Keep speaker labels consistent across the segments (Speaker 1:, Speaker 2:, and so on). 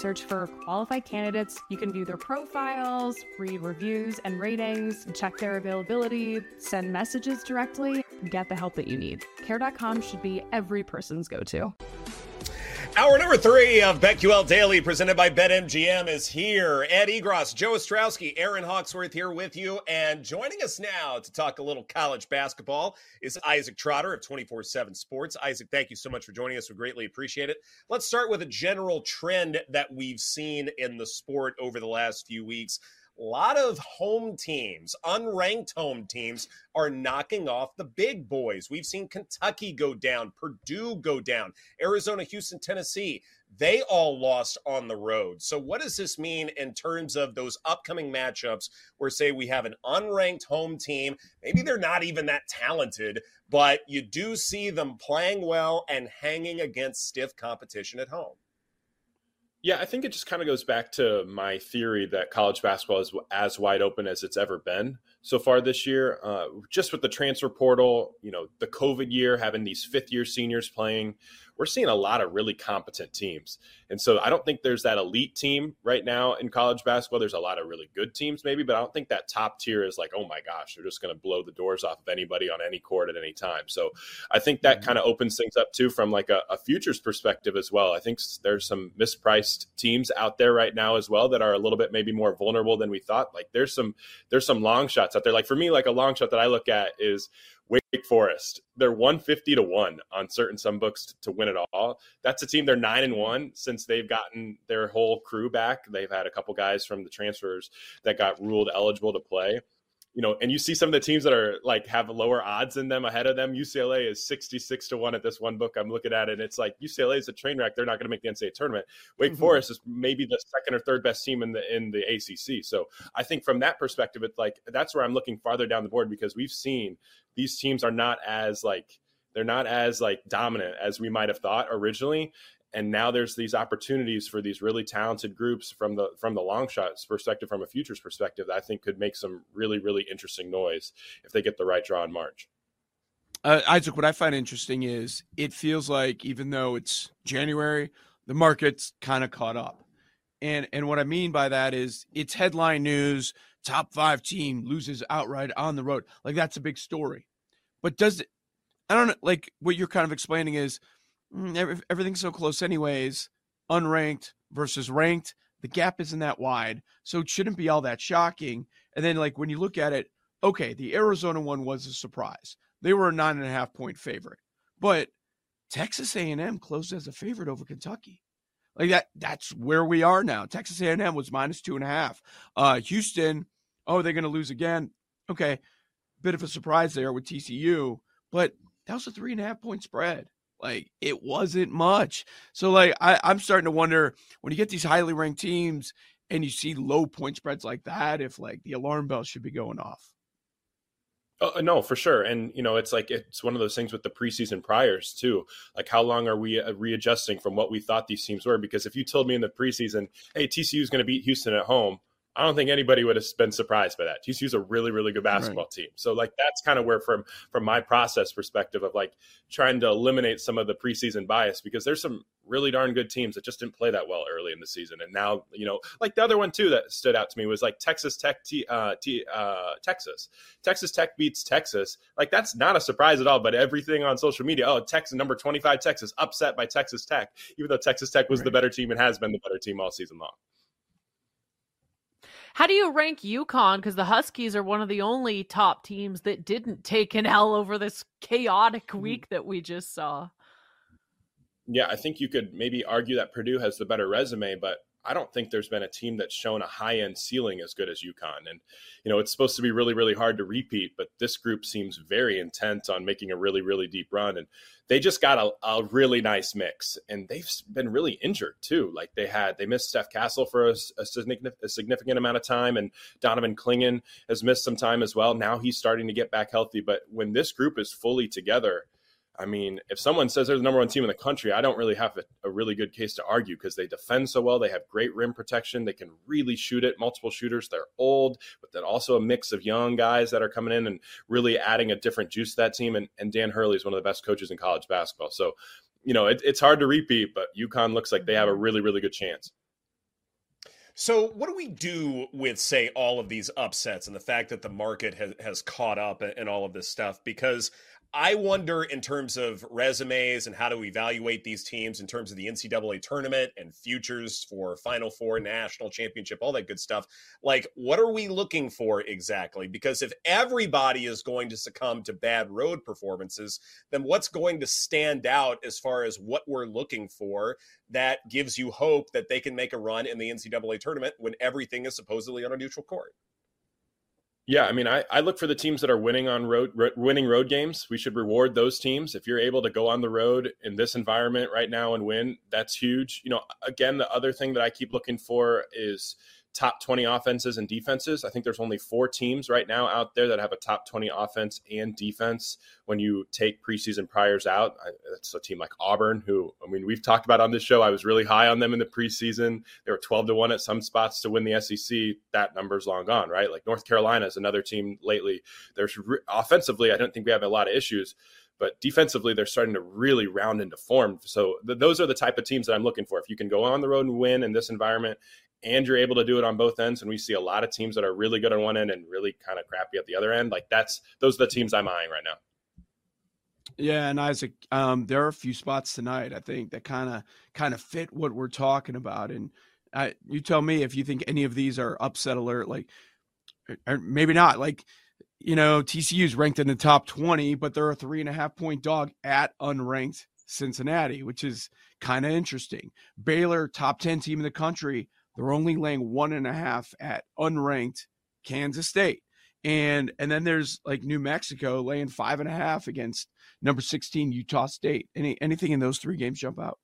Speaker 1: Search for qualified candidates. You can view their profiles, read reviews and ratings, check their availability, send messages directly, get the help that you need. Care.com should be every person's go to.
Speaker 2: Hour number three of BetQL Daily, presented by BetMGM, is here. Ed Egros, Joe Ostrowski, Aaron Hawksworth here with you. And joining us now to talk a little college basketball is Isaac Trotter of 24 7 Sports. Isaac, thank you so much for joining us. We greatly appreciate it. Let's start with a general trend that we've seen in the sport over the last few weeks a lot of home teams, unranked home teams, are knocking off the big boys. We've seen Kentucky go down, Purdue go down, Arizona, Houston, Tennessee. They all lost on the road. So, what does this mean in terms of those upcoming matchups where, say, we have an unranked home team? Maybe they're not even that talented, but you do see them playing well and hanging against stiff competition at home.
Speaker 3: Yeah, I think it just kind of goes back to my theory that college basketball is as wide open as it's ever been so far this year. Uh, just with the transfer portal, you know, the COVID year, having these fifth year seniors playing, we're seeing a lot of really competent teams. And so I don't think there's that elite team right now in college basketball. There's a lot of really good teams, maybe, but I don't think that top tier is like, oh my gosh, they're just going to blow the doors off of anybody on any court at any time. So I think that mm-hmm. kind of opens things up too from like a, a futures perspective as well. I think there's some mispriced teams out there right now as well that are a little bit maybe more vulnerable than we thought. Like there's some there's some long shots out there. Like for me, like a long shot that I look at is Wake Forest. They're 150 to 1 on certain some books to win it all. That's a team they're 9 and 1 since they've gotten their whole crew back. They've had a couple guys from the transfers that got ruled eligible to play you know, and you see some of the teams that are like have lower odds in them ahead of them. UCLA is 66 to 1 at this one book I'm looking at, and it's like UCLA is a train wreck. They're not going to make the NCAA tournament. Wake mm-hmm. Forest is maybe the second or third best team in the in the ACC. So I think from that perspective, it's like that's where I'm looking farther down the board because we've seen these teams are not as like they're not as like dominant as we might have thought originally and now there's these opportunities for these really talented groups from the from the long shots perspective from a futures perspective that i think could make some really really interesting noise if they get the right draw in march.
Speaker 4: Uh, isaac what i find interesting is it feels like even though it's january the market's kind of caught up. And and what i mean by that is it's headline news top five team loses outright on the road. Like that's a big story. But does it i don't know like what you're kind of explaining is everything's so close anyways. Unranked versus ranked the gap isn't that wide so it shouldn't be all that shocking. And then like when you look at it okay the arizona one was a surprise. They were a nine and a half point favorite. But texas a&m closed as a favorite over kentucky. Like that that's where we are now. Texas a&m was minus two and a half. Uh houston oh they're going to lose again. Okay bit of a surprise there with tcu but that was a three and a half point spread like it wasn't much. So like I, I'm starting to wonder when you get these highly ranked teams and you see low point spreads like that, if like the alarm bell should be going off.
Speaker 3: Uh, uh, no, for sure. And, you know, it's like it's one of those things with the preseason priors, too. Like, how long are we uh, readjusting from what we thought these teams were? Because if you told me in the preseason, hey, TCU is going to beat Houston at home, I don't think anybody would have been surprised by that. TCU's a really, really good basketball right. team. So like that's kind of where from from my process perspective of like trying to eliminate some of the preseason bias because there's some really darn good teams that just didn't play that well early in the season. And now, you know, like the other one too that stood out to me was like Texas Tech T, uh, T, uh, Texas. Texas Tech beats Texas. Like that's not a surprise at all, but everything on social media, oh, Texas number 25 Texas upset by Texas Tech, even though Texas Tech was right. the better team and has been the better team all season long.
Speaker 5: How do you rank UConn? Because the Huskies are one of the only top teams that didn't take an L over this chaotic mm-hmm. week that we just saw.
Speaker 3: Yeah, I think you could maybe argue that Purdue has the better resume, but I don't think there's been a team that's shown a high end ceiling as good as UConn. And, you know, it's supposed to be really, really hard to repeat, but this group seems very intent on making a really, really deep run. And they just got a, a really nice mix. And they've been really injured too. Like they had, they missed Steph Castle for a, a, significant, a significant amount of time. And Donovan Clingan has missed some time as well. Now he's starting to get back healthy. But when this group is fully together, I mean, if someone says they're the number one team in the country, I don't really have a, a really good case to argue because they defend so well. They have great rim protection. They can really shoot it, multiple shooters. They're old, but then also a mix of young guys that are coming in and really adding a different juice to that team. And, and Dan Hurley is one of the best coaches in college basketball. So, you know, it, it's hard to repeat, but UConn looks like they have a mm-hmm. really, really good chance.
Speaker 2: So, what do we do with, say, all of these upsets and the fact that the market has, has caught up and all of this stuff? Because I wonder in terms of resumes and how to evaluate these teams in terms of the NCAA tournament and futures for Final Four, national championship, all that good stuff. Like, what are we looking for exactly? Because if everybody is going to succumb to bad road performances, then what's going to stand out as far as what we're looking for that gives you hope that they can make a run in the NCAA tournament when everything is supposedly on a neutral court?
Speaker 3: Yeah, I mean, I, I look for the teams that are winning on road, winning road games. We should reward those teams. If you're able to go on the road in this environment right now and win, that's huge. You know, again, the other thing that I keep looking for is top 20 offenses and defenses. I think there's only four teams right now out there that have a top 20 offense and defense when you take preseason priors out. It's a team like Auburn, who, I mean, we've talked about on this show. I was really high on them in the preseason. They were 12 to 1 at some spots to win the SEC. That number's long gone, right? Like North Carolina is another team lately. There's re- offensively, I don't think we have a lot of issues but defensively they're starting to really round into form so th- those are the type of teams that i'm looking for if you can go on the road and win in this environment and you're able to do it on both ends. And we see a lot of teams that are really good on one end and really kind of crappy at the other end. Like that's those are the teams I'm eyeing right now.
Speaker 4: Yeah, and Isaac, um, there are a few spots tonight I think that kind of kind of fit what we're talking about. And I, you tell me if you think any of these are upset alert, like or maybe not. Like you know, TCU's ranked in the top twenty, but they're a three and a half point dog at unranked Cincinnati, which is kind of interesting. Baylor, top ten team in the country, they're only laying one and a half at unranked Kansas State. And and then there's like New Mexico laying five and a half against number 16 Utah State. Any anything in those three games jump out?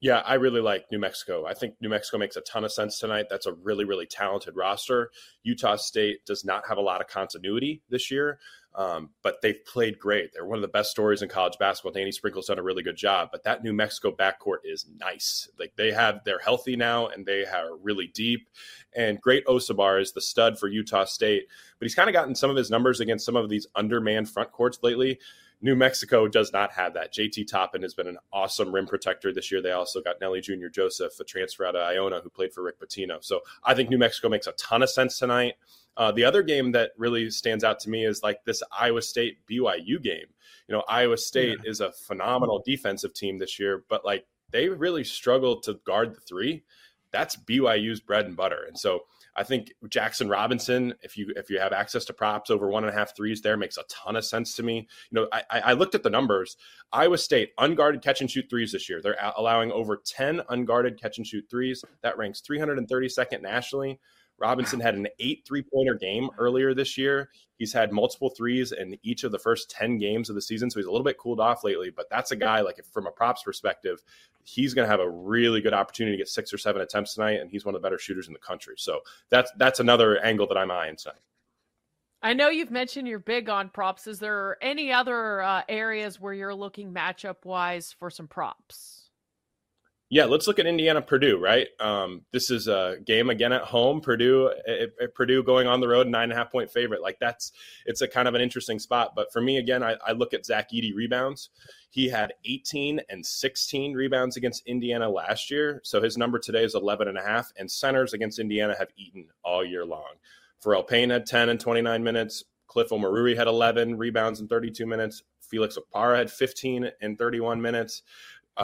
Speaker 3: Yeah, I really like New Mexico. I think New Mexico makes a ton of sense tonight. That's a really, really talented roster. Utah State does not have a lot of continuity this year, um, but they've played great. They're one of the best stories in college basketball. Danny Sprinkle's done a really good job, but that New Mexico backcourt is nice. Like they have, they're healthy now and they are really deep. And Great Osobor is the stud for Utah State, but he's kind of gotten some of his numbers against some of these undermanned front courts lately. New Mexico does not have that. JT Toppin has been an awesome rim protector this year. They also got Nelly Jr. Joseph, a transfer out of Iona, who played for Rick Pitino. So I think New Mexico makes a ton of sense tonight. Uh, the other game that really stands out to me is like this Iowa State BYU game. You know, Iowa State yeah. is a phenomenal defensive team this year, but like they really struggled to guard the three. That's BYU's bread and butter. And so I think Jaxson Robinson, if you if you have access to props over one and a half threes there, makes a ton of sense to me. You know, I, I looked at the numbers. Iowa State unguarded catch and shoot threes this year. They're allowing over ten unguarded catch and shoot threes. That ranks 332nd nationally. Robinson had an eight three pointer game earlier this year. He's had multiple threes in each of the first 10 games of the season. So he's a little bit cooled off lately, but that's a guy, like, if, from a props perspective, he's going to have a really good opportunity to get six or seven attempts tonight. And he's one of the better shooters in the country. So that's, that's another angle that I'm eyeing tonight.
Speaker 5: I know you've mentioned you're big on props. Is there any other uh, areas where you're looking matchup wise for some props?
Speaker 3: Yeah, let's look at Indiana Purdue, right? Um, this is a game again at home. Purdue, eh, eh, eh, Purdue going on the road, nine and a half point favorite. Like that's it's a kind of an interesting spot. But for me, again, I, I look at Zach Edey rebounds. He had 18 and 16 rebounds against Indiana last year. So his number today is 11 and a half. And centers against Indiana have eaten all year long. Pharrel Payne had 10 and 29 minutes. Cliff Omoruyi had 11 rebounds in 32 minutes. Felix Okpara had 15 in 31 minutes.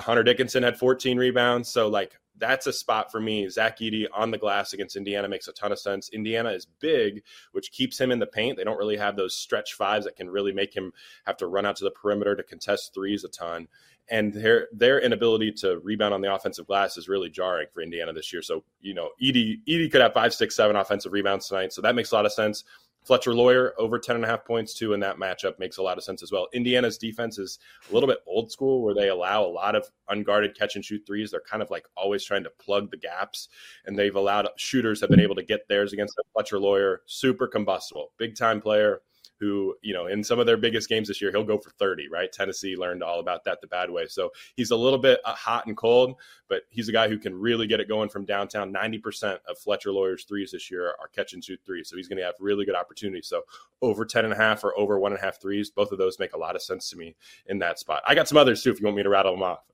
Speaker 3: Hunter Dickinson had 14 rebounds. So, like, that's a spot for me. Zach Edey on the glass against Indiana makes a ton of sense. Indiana is big, which keeps him in the paint. They don't really have those stretch fives that can really make him have to run out to the perimeter to contest threes a ton. And their their inability to rebound on the offensive glass is really jarring for Indiana this year. So, you know, Edey Edey could have five, six, seven offensive rebounds tonight. So that makes a lot of sense. Fletcher Loyer over 10 and a half points too in that matchup makes a lot of sense as well. Indiana's defense is a little bit old school where they allow a lot of unguarded catch and shoot threes. They're kind of like always trying to plug the gaps and they've allowed shooters have been able to get theirs against the Fletcher Loyer, Super combustible, big time player who, you know, in some of their biggest games this year, he'll go for 30, right? Tennessee learned all about that the bad way. So he's a little bit uh, hot and cold, but he's a guy who can really get it going from downtown. 90% of Fletcher Loyer's threes this year are catch and shoot threes. So he's going to have really good opportunities. So over 10 and a half or over one and a half threes, both of those make a lot of sense to me in that spot. I got some others too if you want me to rattle them off.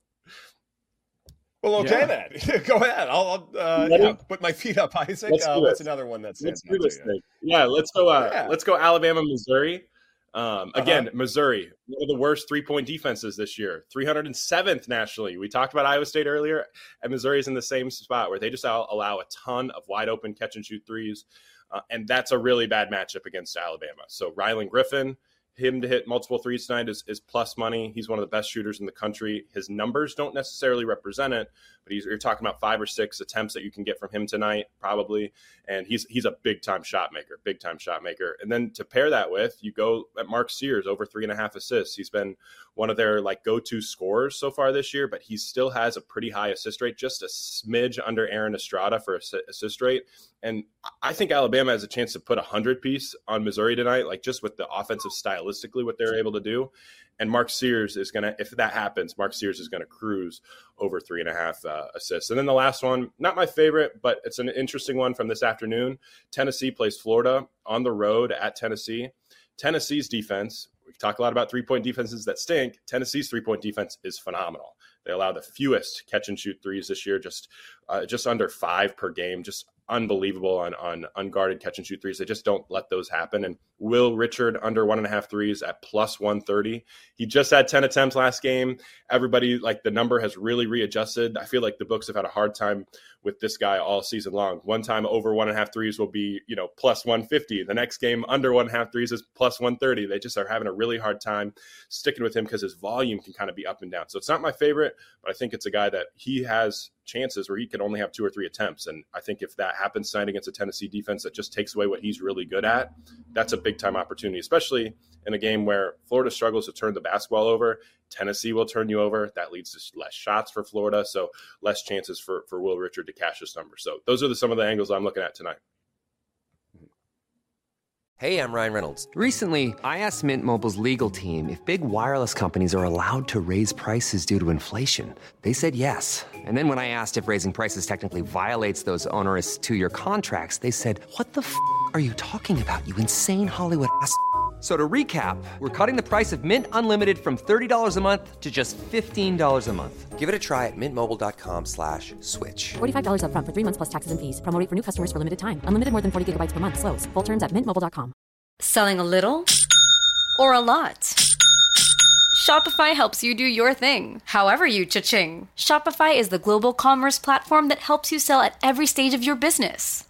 Speaker 2: Well, okay yeah. then. Go ahead. I'll, uh, yeah, put my feet up, Isaac. Uh, what's another one that's
Speaker 3: let's do this thing. Yeah, let's go. Uh, yeah. Let's go. Alabama, Missouri. Um, uh-huh. again, Missouri, one of the worst three point defenses this year, 307th nationally. We talked about Iowa State earlier, and Missouri's in the same spot where they just allow a ton of wide open catch and shoot threes. Uh, and that's a really bad matchup against Alabama. So Rylan Griffin, him to hit multiple threes tonight is, is plus money. He's one of the best shooters in the country. His numbers don't necessarily represent it, but you're talking about five or six attempts that you can get from him tonight, probably. And he's he's a big time shot maker, big time shot maker. And then to pair that with, you go at Mark Sears over three and a half assists. He's been one of their like go to scorers so far this year, but he still has a pretty high assist rate, just a smidge under Aaron Estrada for assist rate. And I think Alabama has a chance to put a hundred piece on Missouri tonight, like just with the offensive stylistically what they're able to do. And Mark Sears is gonna, if that happens, Mark Sears is gonna cruise over three and a half uh, assists. And then the last one, not my favorite, but it's an interesting one from this afternoon. Tennessee plays Florida on the road at Tennessee. Tennessee's defense, we talk a lot about three point defenses that stink. Tennessee's three point defense is phenomenal. They allow the fewest catch and shoot threes this year, just uh, just under five per game, just unbelievable on on unguarded catch and shoot threes. They just don't let those happen. And Will Richard under one and a half threes at plus one thirty. He just had ten attempts last game. Everybody like the number has really readjusted. I feel like the books have had a hard time with this guy all season long. One time over one and a half threes will be, you know, plus 150. The next game under one and a half threes is plus 130. They just are having a really hard time sticking with him because his volume can kind of be up and down. So it's not my favorite, but I think it's a guy that he has chances where he could only have two or three attempts. And I think if that happens tonight against a Tennessee defense that just takes away what he's really good at, that's a big time opportunity, especially in a game where Florida struggles to turn the basketball over. Tennessee will turn you over. That leads to less shots for Florida, so less chances for, for Will Richard to cash this number. So those are the, some of the angles I'm looking at tonight.
Speaker 6: Hey, I'm Ryan Reynolds. Recently, I asked Mint Mobile's legal team if big wireless companies are allowed to raise prices due to inflation. They said yes. And then when I asked if raising prices technically violates those onerous two-year contracts, they said, "What the f*** are you talking about? You insane Hollywood ass." So to recap, we're cutting the price of Mint Unlimited from $30 a month to just $15 a month. Give it a try at mintmobile.com slash switch.
Speaker 7: $45 up front for three months plus taxes and fees. Promoting for new customers for limited time. Unlimited more than 40 gigabytes per month. Slows. Full terms at mintmobile.com.
Speaker 8: Selling a little or a lot? Shopify helps you do your thing, however you cha-ching. Shopify is the global commerce platform that helps you sell at every stage of your business.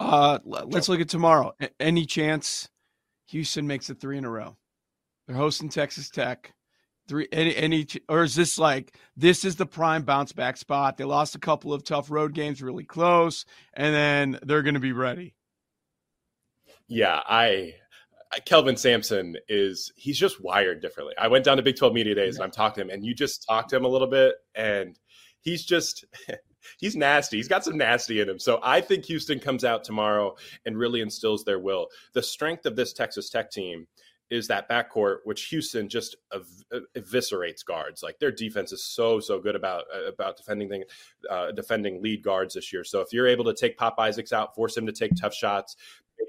Speaker 4: Uh, let's look at tomorrow. Any chance Houston makes it three in a row? They're hosting Texas Tech. Three any any or is this like this is the prime bounce back spot? They lost a couple of tough road games, really close, and then they're going to be ready.
Speaker 3: Yeah, I Kelvin Sampson is he's just wired differently. I went down to Big 12 Media Days and I'm talking to him and you just talk to him a little bit and he's just he's nasty. He's got some nasty in him. So I think Houston comes out tomorrow and really instills their will. The strength of this Texas Tech team is that backcourt, which Houston just ev- eviscerates guards. Like their defense is so so good about uh, about defending thing, uh, defending lead guards this year. So if you're able to take Pop Isaacs out, force him to take tough shots,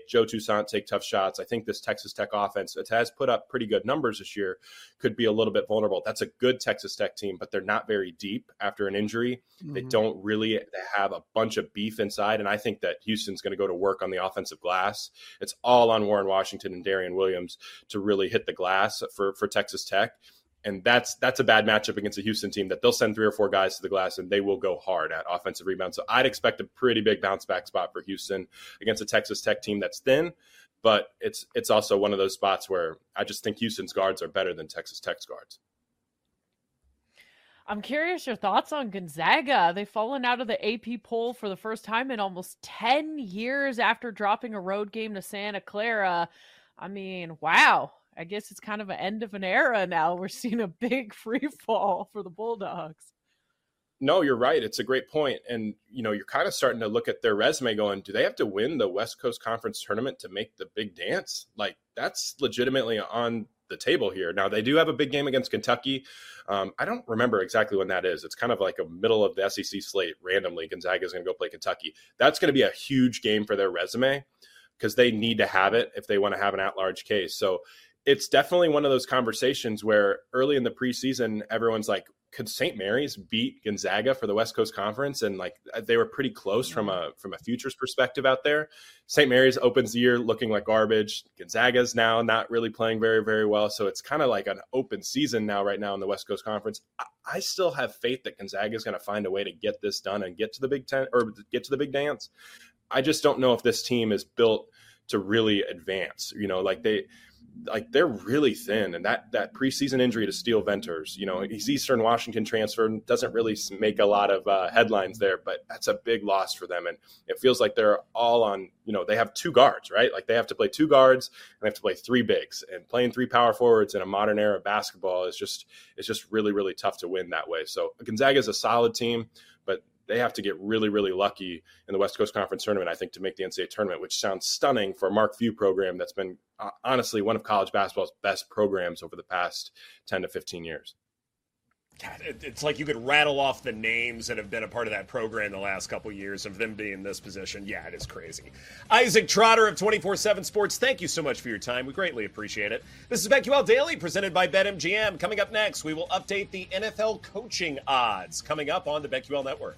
Speaker 3: Joe Toussaint take tough shots. I think this Texas Tech offense it has put up pretty good numbers this year. Could be a little bit vulnerable. That's a good Texas Tech team, but they're not very deep after an injury. They
Speaker 4: Mhm.
Speaker 3: don't really have a bunch of beef inside, and I think that Houston's going to go to work on the offensive glass. It's all on Warren Washington and Darrion Williams to really hit the glass for for Texas Tech. And that's that's a bad matchup against a Houston team that they'll send three or four guys to the glass and they will go hard at offensive rebounds. So I'd expect a pretty big bounce back spot for Houston against a Texas Tech team that's thin, but it's it's also one of those spots where I just think Houston's guards are better than Texas Tech's guards.
Speaker 5: I'm curious your thoughts on Gonzaga. They've fallen out of the AP poll for the first time in almost 10 years after dropping a road game to Santa Clara. I mean, wow. I guess it's kind of an end of an era now. We're seeing a big free fall for the Bulldogs.
Speaker 3: No, you're right. It's a great point. And, you know, you're kind of starting to look at their resume going, do they have to win the West Coast Conference tournament to make the big dance? Like, that's legitimately on the table here. Now, they do have a big game against Kentucky. Um, I don't remember exactly when that is. It's kind of like a middle of the SEC slate randomly. Gonzaga is going to go play Kentucky. That's going to be a huge game for their resume because they need to have it if they want to have an at large case. So, it's definitely one of those conversations where early in the preseason, everyone's like, could St. Mary's beat Gonzaga for the West Coast Conference? And like uh, they were pretty close from a from a futures perspective out there. St. Mary's opens the year looking like garbage. Gonzaga's now not really playing very very well. So it's kind of like an open season now right now in the West Coast Conference. I, I still have faith that Gonzaga is going to find a way to get this done and get to the Big Ten or get to the big dance. I just don't know if this team is built to really advance. You know, like they like they're really thin and that that preseason injury to Steele Venters, you know, he's Eastern Washington transfer doesn't really make a lot of uh, headlines there, but that's a big loss for them and it feels like they're all on, you know, they have two guards, right? Like they have to play two guards and they have to play three bigs and playing three power forwards in a modern era of basketball is just it's just really really tough to win that way. So Gonzaga is a solid team, they have to get really, really lucky in the West Coast Conference tournament, I think, to make the NCAA tournament, which sounds stunning for a Mark Few program that's been uh, honestly one of college basketball's best programs over the past 10 to 15 years.
Speaker 2: God, it's like you could rattle off the names that have been a part of that program the last couple years of them being in this position. Yeah, it is crazy. Isaac Trotter of 24 7 Sports, thank you so much for your time. We greatly appreciate it. This is BetQL Daily presented by BetMGM. Coming up next, we will update the NFL coaching odds coming up on the BetQL Network.